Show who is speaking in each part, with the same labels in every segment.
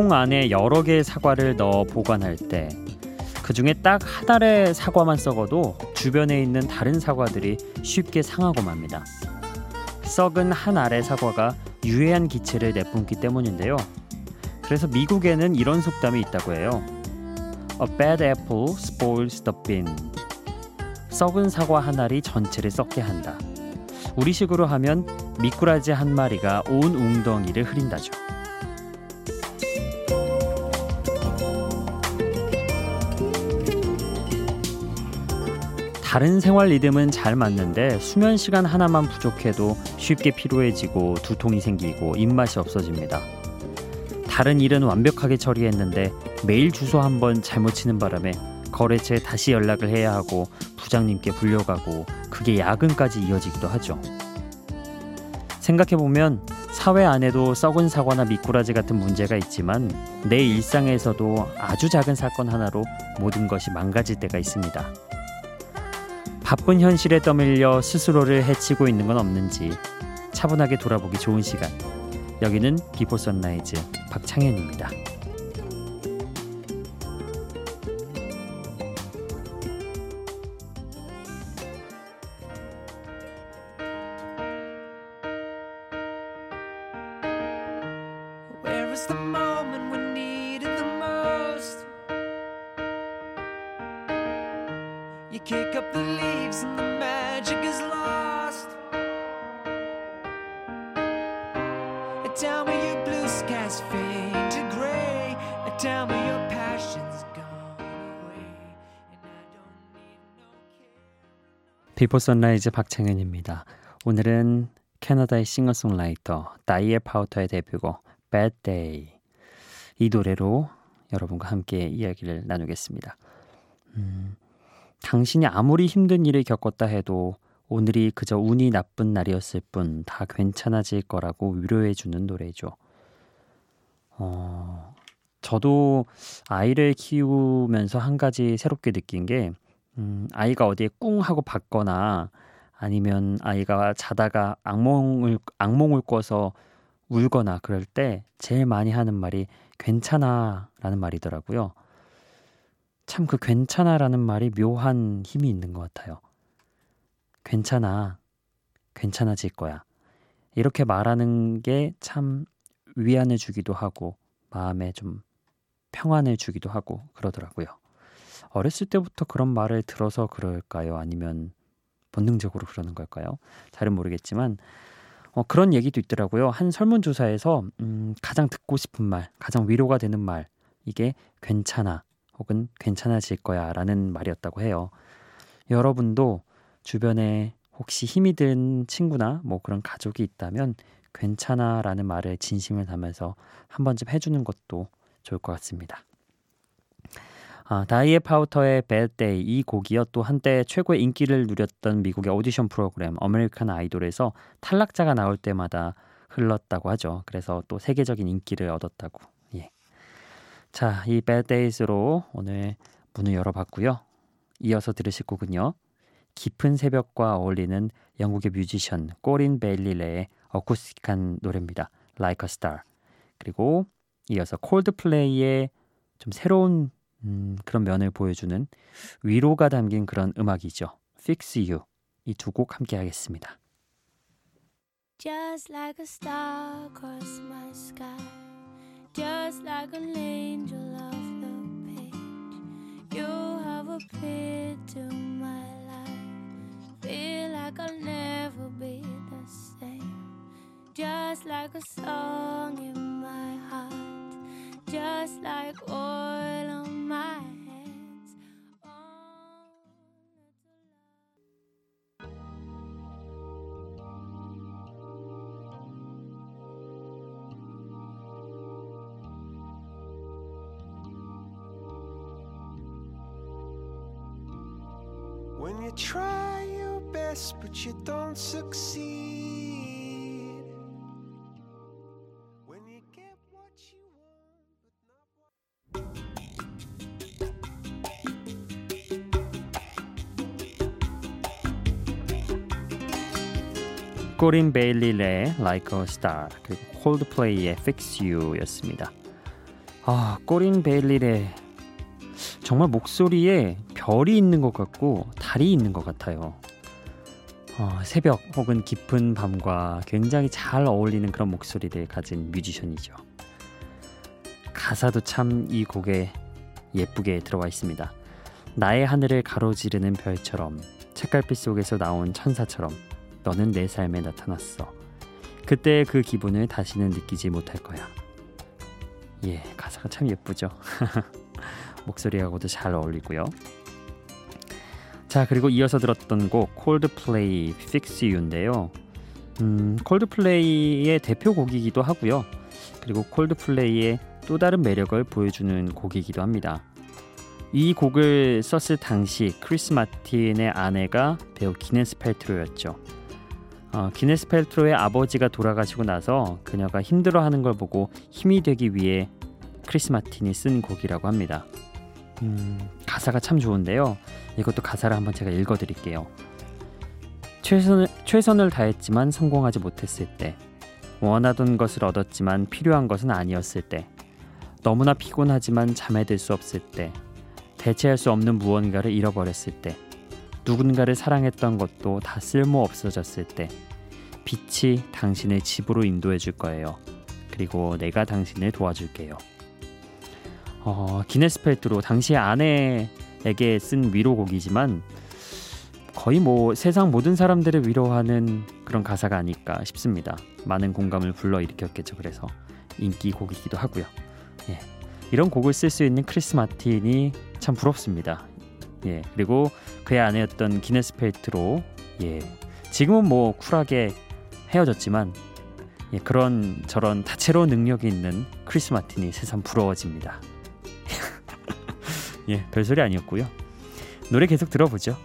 Speaker 1: 통 안에 여러 개의 사과를 넣어 보관할 때 그 중에 딱 한 알의 사과만 썩어도 주변에 있는 다른 사과들이 쉽게 상하고 맙니다. 썩은 한 알의 사과가 유해한 기체를 내뿜기 때문인데요. 그래서 미국에는 이런 속담이 있다고 해요. A bad apple spoils the bean. 썩은 사과 한 알이 전체를 썩게 한다. 우리식으로 하면 미꾸라지 한 마리가 온 웅덩이를 흐린다죠. 다른 생활 리듬은 잘 맞는데 수면 시간 하나만 부족해도 쉽게 피로해지고 두통이 생기고 입맛이 없어집니다. 다른 일은 완벽하게 처리했는데 메일 주소 한 번 잘못 치는 바람에 거래처에 다시 연락을 해야 하고 부장님께 불려가고 그게 야근까지 이어지기도 하죠. 생각해보면 사회 안에도 썩은 사과나 미꾸라지 같은 문제가 있지만 내 일상에서도 아주 작은 사건 하나로 모든 것이 망가질 때가 있습니다. 바쁜 현실에 떠밀려 스스로를 해치고 있는 건 없는지 차분하게 돌아보기 좋은 시간. 여기는 Before Sunrise 박창현입니다. Is the moment 비포 선라이즈 박창현입니다. 오늘은 캐나다의 싱어송라이터 다이엘 파우터의 데뷔곡 Bad Day 이 노래로 여러분과 함께 이야기를 나누겠습니다. 음, 당신이 아무리 힘든 일을 겪었다 해도 오늘이 그저 운이 나쁜 날이었을 뿐 다 괜찮아질 거라고 위로해 주는 노래죠. 어, 저도 아이를 키우면서 한 가지 새롭게 느낀 게 음, 아이가 어디에 꿍 하고 받거나 아니면 아이가 자다가 악몽을 악몽을 꿔서 울거나 그럴 때 제일 많이 하는 말이 괜찮아라는 말이더라고요. 참 그 괜찮아라는 말이 묘한 힘이 있는 것 같아요. 괜찮아. 괜찮아질 거야. 이렇게 말하는 게 참 위안을 주기도 하고 마음에 좀 평안을 주기도 하고 그러더라고요. 어렸을 때부터 그런 말을 들어서 그럴까요? 아니면 본능적으로 그러는 걸까요? 잘은 모르겠지만 어, 그런 얘기도 있더라고요. 한 설문조사에서 음, 가장 듣고 싶은 말, 가장 위로가 되는 말 이게 괜찮아 혹은 괜찮아질 거야라는 말이었다고 해요. 여러분도 주변에 혹시 힘이 든 친구나 뭐 그런 가족이 있다면 괜찮아라는 말을 진심을 담아서 한 번쯤 해주는 것도 좋을 것 같습니다. 아, 다니엘 파우터의 Bad Day 이 곡이요 또 한때 최고의 인기를 누렸던 미국의 오디션 프로그램 아메리칸 아이돌에서 탈락자가 나올 때마다 흘렀다고 하죠. 그래서 또 세계적인 인기를 얻었다고. 예. 자, 이 Bad Days로 오늘 문을 열어봤고요. 이어서 들으실 곡은요. 깊은 새벽과 어울리는 영국의 뮤지션 꼬린 베일리레의 어쿠스틱한 노래입니다. Like a Star. 그리고 이어서 콜드플레이의 좀 새로운 음, 그런 면을 보여주는 위로가 담긴 그런 음악이죠. Fix You 이 두 곡 함께 하겠습니다. Just like a star across my sky Just like an angel off the page You have appeared to my life Feel like I'll never be the same Just like a song in my heart Just like oil on my hands. When you try your best but you don't succeed 코린 베일리의 Like a Star 그리고 콜드플레이의 Fix You였습니다. 아, 꼬린 베일리의 정말 목소리에 별이 있는 것 같고 달이 있는 것 같아요. 어, 새벽 혹은 깊은 밤과 굉장히 잘 어울리는 그런 목소리를 가진 뮤지션이죠. 가사도 참 이 곡에 예쁘게 들어와 있습니다. 나의 하늘을 가로지르는 별처럼 책갈피 속에서 나온 천사처럼 너는 내 삶에 나타났어. 그때 그 기분을 다시는 느끼지 못할 거야. 예, 가사가 참 예쁘죠. 목소리하고도 잘 어울리고요. 자, 그리고 이어서 들었던 곡 콜드플레이 Fix You인데요. 음, 콜드플레이의 대표곡이기도 하고요. 그리고 콜드플레이의 또 다른 매력을 보여주는 곡이기도 합니다. 이 곡을 썼을 당시 크리스 마틴의 아내가 배우 기네스 펠트로였죠. 어, 기네스 펠트로의 아버지가 돌아가시고 나서 그녀가 힘들어하는 걸 보고 힘이 되기 위해 크리스 마틴이 쓴 곡이라고 합니다. 음, 가사가 참 좋은데요. 이것도 가사를 한번 제가 읽어드릴게요. 최선을, 최선을 다했지만 성공하지 못했을 때, 원하던 것을 얻었지만 필요한 것은 아니었을 때, 너무나 피곤하지만 잠에 들 수 없을 때, 대체할 수 없는 무언가를 잃어버렸을 때, 누군가를 사랑했던 것도 다 쓸모 없어졌을 때, 빛이 당신의 집으로 인도해 줄 거예요. 그리고 내가 당신을 도와줄게요. 어, 기네스 펠트로 당시 아내에게 쓴 위로곡이지만 거의 뭐 세상 모든 사람들을 위로하는 그런 가사가 아닐까 싶습니다. 많은 공감을 불러일으켰겠죠. 그래서 인기 곡이기도 하고요. 예. 이런 곡을 쓸 수 있는 크리스 마틴이 참 부럽습니다. 예. 그리고 그의 아내였던 기네스 펠트로 예. 지금은 뭐 쿨하게 헤어졌지만 예, 그런 저런 다채로운 능력이 있는 크리스 마틴이 세상 부러워집니다. 예, 별소리 아니었고요. 노래 계속 들어보죠.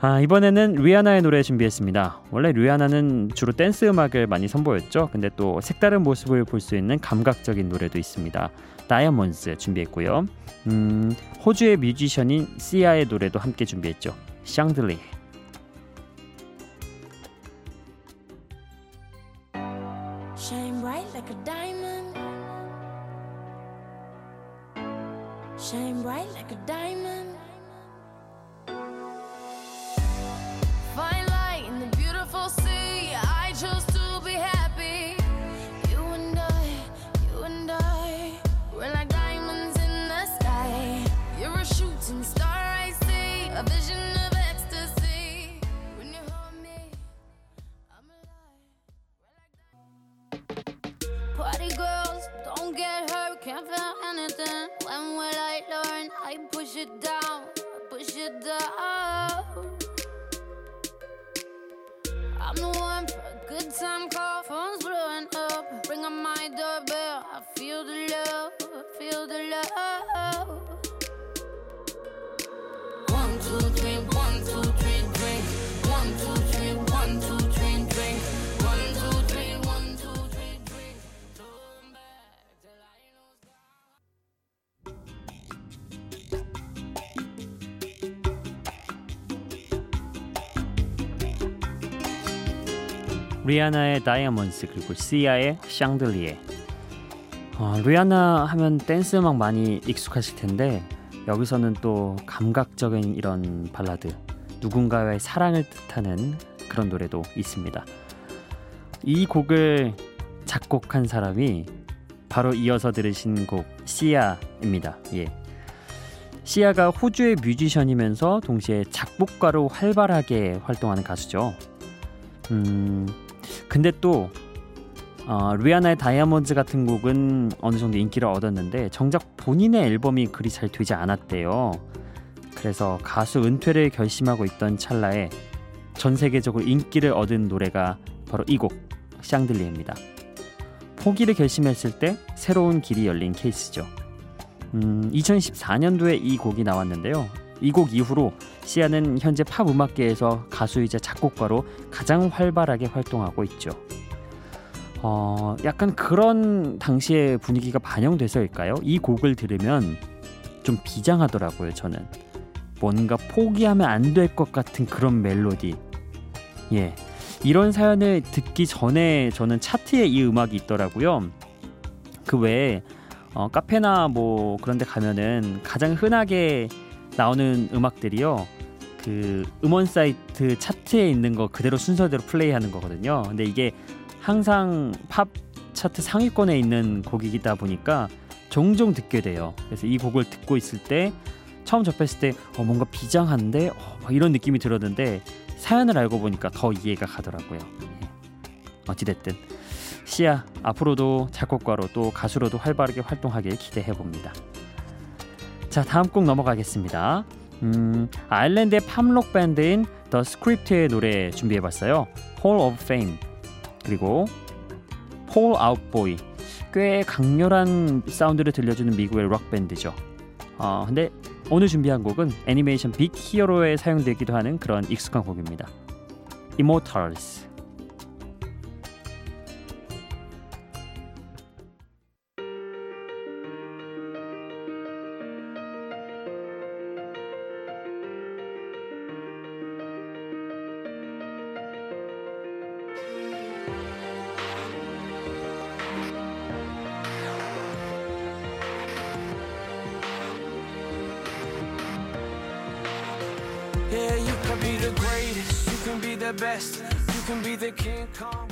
Speaker 1: 아, 이번에는 리아나의 노래 준비했습니다. 원래 리아나는 주로 댄스 음악을 많이 선보였죠. 근데 또 색다른 모습을 볼 수 있는 감각적인 노래도 있습니다. 다이아몬드 준비했고요. 음, 호주의 뮤지션인 시아의 노래도 함께 준비했죠. 샹들리. shine bright like. It down, push it down. I'm the one for a good time call, phone's blowing up. Bring on my doorbell, I feel the love, feel the love. 리아나의 다이아몬드 그리고 시아의 샹들리에 어, 리아나 하면 댄스 음악 많이 익숙하실 텐데 여기서는 또 감각적인 이런 발라드 누군가의 사랑을 뜻하는 그런 노래도 있습니다. 이 곡을 작곡한 사람이 바로 이어서 들으신 곡 시아입니다. 예. 시아가 호주의 뮤지션이면서 동시에 작곡가로 활발하게 활동하는 가수죠. 음, 근데 또 어, 리아나의 다이아몬드 같은 곡은 어느 정도 인기를 얻었는데 정작 본인의 앨범이 그리 잘 되지 않았대요. 그래서 가수 은퇴를 결심하고 있던 찰나에 전 세계적으로 인기를 얻은 노래가 바로 이 곡 샹들리에입니다. 포기를 결심했을 때 새로운 길이 열린 케이스죠. 음, 2014년도에 이 곡이 나왔는데요. 이 곡 이후로 시아는 현재 팝 음악계에서 가수이자 작곡가로 가장 활발하게 활동하고 있죠. 어, 약간 그런 당시의 분위기가 반영돼서일까요? 이 곡을 들으면 좀 비장하더라고요, 저는. 뭔가 포기하면 안 될 것 같은 그런 멜로디. 예. 이런 사연을 듣기 전에 저는 차트에 이 음악이 있더라고요. 그 외에 어, 카페나 뭐 그런 데 가면은 가장 흔하게 나오는 음악들이요. 그 음원 사이트 차트에 있는 거 그대로 순서대로 플레이하는 거거든요. 근데 이게 항상 팝 차트 상위권에 있는 곡이다 보니까 종종 듣게 돼요. 그래서 이 곡을 듣고 있을 때 처음 접했을 때 어, 뭔가 비장한데 어, 이런 느낌이 들었는데 사연을 알고 보니까 더 이해가 가더라고요. 예. 어찌됐든 시아 앞으로도 작곡가로 또 가수로도 활발하게 활동하길 기대해 봅니다. 자 다음 곡 넘어가겠습니다. 음, 아일랜드의 팝록 밴드인 더 스크립트의 노래 준비해봤어요. Hall of Fame 그리고 Fall Out Boy 꽤 강렬한 사운드를 들려주는 미국의 록 밴드죠. 어, 근데 오늘 준비한 곡은 애니메이션 빅 히어로에 사용되기도 하는 그런 익숙한 곡입니다. Immortals
Speaker 2: the greatest, you can be the best, you can be the King. Kong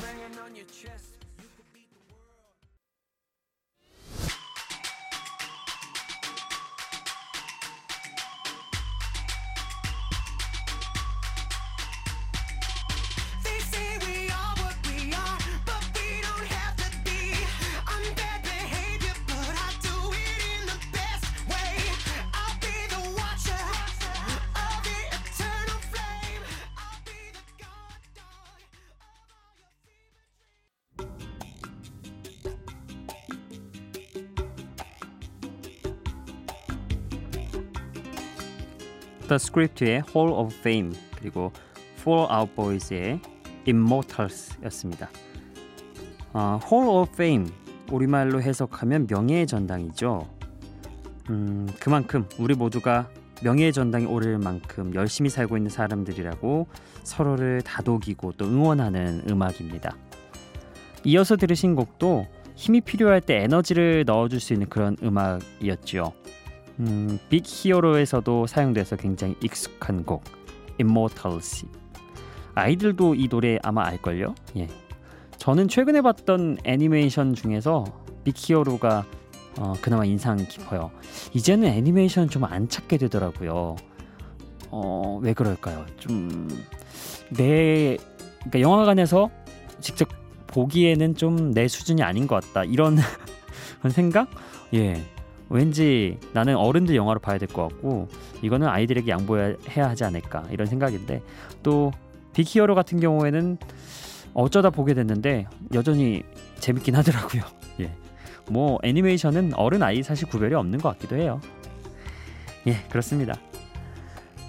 Speaker 3: The
Speaker 1: Script의 Hall of Fame 그리고 Fall Out Boys의 Immortals였습니다. 어, Hall of Fame 우리말로 해석하면 명예의 전당이죠. 음, 그만큼 우리 모두가 명예의 전당에 오를 만큼 열심히 살고 있는 사람들이라고 서로를 다독이고 또 응원하는 음악입니다. 이어서 들으신 곡도 힘이 필요할 때 에너지를 넣어줄 수 있는 그런 음악이었죠. 음, 빅 히어로에서도 사용돼서 굉장히 익숙한 곡 Immortals 아이들도 이 노래 아마 알걸요? 예. 저는 최근에 봤던 애니메이션 중에서 빅 히어로가 어, 그나마 인상 깊어요 이제는 애니메이션 좀 안 찾게 되더라고요 어, 왜 그럴까요? 좀 내 그러니까 영화관에서 직접 보기에는 좀 내 수준이 아닌 것 같다 이런 생각? 예. 왠지 나는 어른들 영화로 봐야 될 것 같고 이거는 아이들에게 양보해야 하지 않을까 이런 생각인데 또 빅히어로 같은 경우에는 어쩌다 보게 됐는데 여전히 재밌긴 하더라고요. 예. 뭐 애니메이션은 어른 아이 사실 구별이 없는 것 같기도 해요. 예, 그렇습니다.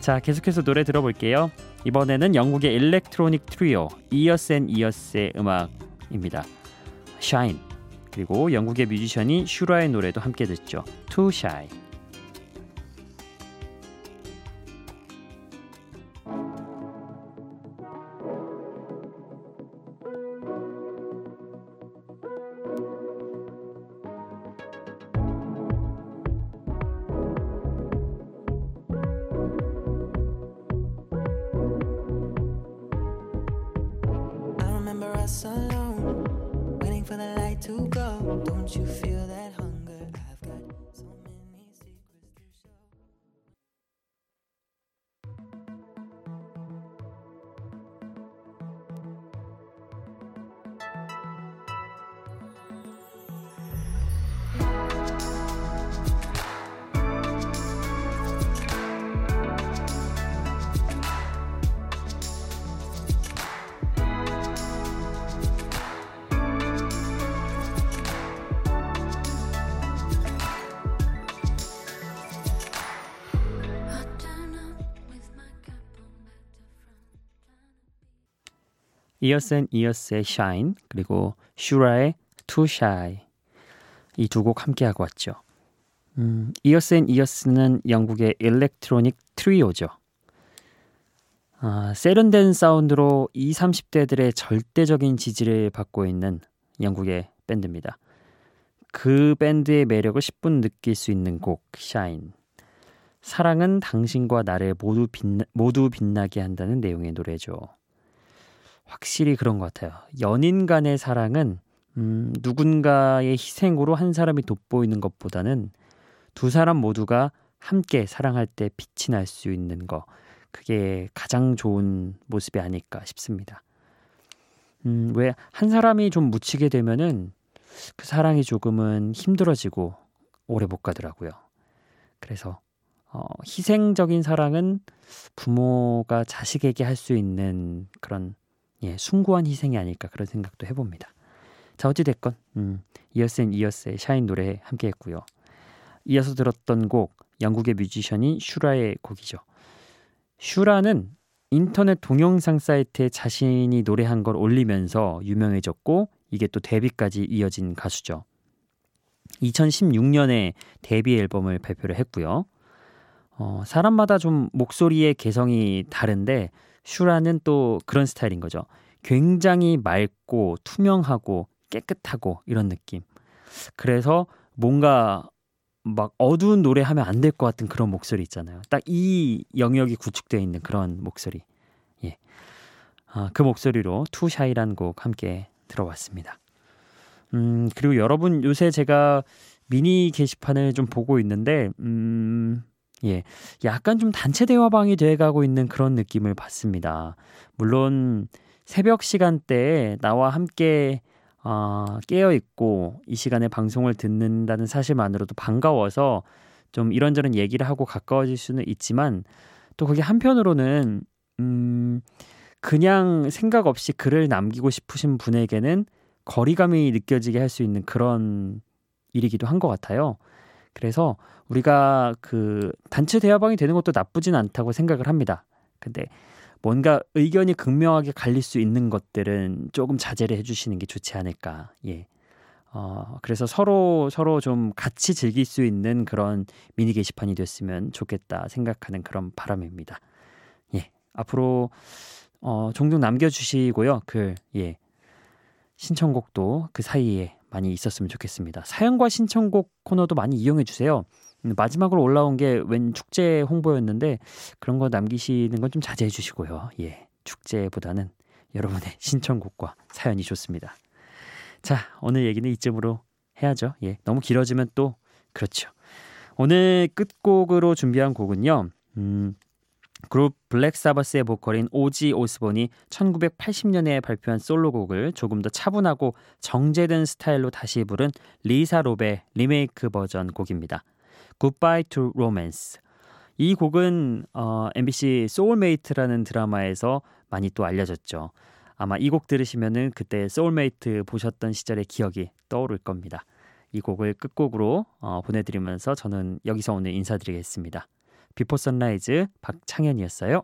Speaker 1: 자, 계속해서 노래 들어볼게요. 이번에는 영국의 electronic 트리오 이어스 앤 이어스의 음악입니다. Shine 그리고 영국의 뮤지션이 슈라의 노래도 함께 듣죠. Too Shy. 이어스 앤 이어스의 Shine 그리고 슈라의 Too Shy 이 두 곡 함께 하고 왔죠. 음, 이어스 앤 이어스는 영국의 electronic 트리오죠. 아, 세련된 사운드로 20, 30대들의 절대적인 지지를 받고 있는 영국의 밴드입니다. 그 밴드의 매력을 10분 느낄 수 있는 곡 Shine. 사랑은 당신과 나를 모두 빛나, 모두 빛나게 한다는 내용의 노래죠. 확실히 그런 것 같아요. 연인 간의 사랑은 음, 누군가의 희생으로 한 사람이 돋보이는 것보다는 두 사람 모두가 함께 사랑할 때 빛이 날 수 있는 거 그게 가장 좋은 모습이 아닐까 싶습니다. 음, 왜 한 사람이 좀 묻히게 되면은 그 사랑이 조금은 힘들어지고 오래 못 가더라고요. 그래서 어, 희생적인 사랑은 부모가 자식에게 할 수 있는 그런 예, 숭고한 희생이 아닐까 그런 생각도 해봅니다. 자 어찌 됐건 음, 이어스 앤 이어스의 Shine 노래 함께했고요. 이어서 들었던 곡 영국의 뮤지션인 슈라의 곡이죠. 슈라는 인터넷 동영상 사이트에 자신이 노래한 걸 올리면서 유명해졌고 이게 또 데뷔까지 이어진 가수죠. 2016년에 데뷔 앨범을 발표를 했고요. 어, 사람마다 좀 목소리의 개성이 다른데 슈라는 또 그런 스타일인 거죠. 굉장히 맑고 투명하고 깨끗하고 이런 느낌. 그래서 뭔가 막 어두운 노래 하면 안 될 것 같은 그런 목소리 있잖아요. 딱 이 영역이 구축되어 있는 그런 목소리. 예. 아, 그 목소리로 투샤이란 곡 함께 들어봤습니다. 음, 그리고 여러분 요새 제가 미니 게시판을 좀 보고 있는데, 음, 예. 약간 좀 단체 대화방이 돼가고 있는 그런 느낌을 받습니다. 물론 새벽 시간대에 나와 함께 어, 깨어 있고 이 시간에 방송을 듣는다는 사실만으로도 반가워서 좀 이런저런 얘기를 하고 가까워질 수는 있지만 또 그게 한편으로는 음 그냥 생각 없이 글을 남기고 싶으신 분에게는 거리감이 느껴지게 할 수 있는 그런 일이기도 한 것 같아요. 그래서 우리가 그 단체 대화방이 되는 것도 나쁘진 않다고 생각을 합니다. 근데 뭔가 의견이 극명하게 갈릴 수 있는 것들은 조금 자제를 해주시는 게 좋지 않을까. 예. 어, 그래서 서로 서로 좀 같이 즐길 수 있는 그런 미니 게시판이 됐으면 좋겠다 생각하는 그런 바람입니다. 예. 앞으로 어, 종종 남겨주시고요. 글, 예. 신청곡도 그 사이에 많이 있었으면 좋겠습니다. 사연과 신청곡 코너도 많이 이용해 주세요. 음, 마지막으로 올라온 게 웬 축제 홍보였는데 그런 거 남기시는 건 좀 자제해 주시고요. 예. 축제보다는 여러분의 신청곡과 사연이 좋습니다. 자, 오늘 얘기는 이쯤으로 해야죠. 예. 너무 길어지면 또 그렇죠. 오늘 끝곡으로 준비한 곡은요. 음, 그룹 블랙 사바스의 보컬인 오지 오스본이 1980년에 발표한 솔로곡을 조금 더 차분하고 정제된 스타일로 다시 부른 리사 롭의 리메이크 버전 곡입니다. Goodbye to Romance. 이 곡은 어, MBC 소울메이트라는 드라마에서 많이 또 알려졌죠. 아마 이 곡 들으시면은 그때 소울메이트 보셨던 시절의 기억이 떠오를 겁니다. 이 곡을 끝곡으로 어, 보내드리면서 저는 여기서 오늘 인사드리겠습니다. 비포 선라이즈 박창현이었어요.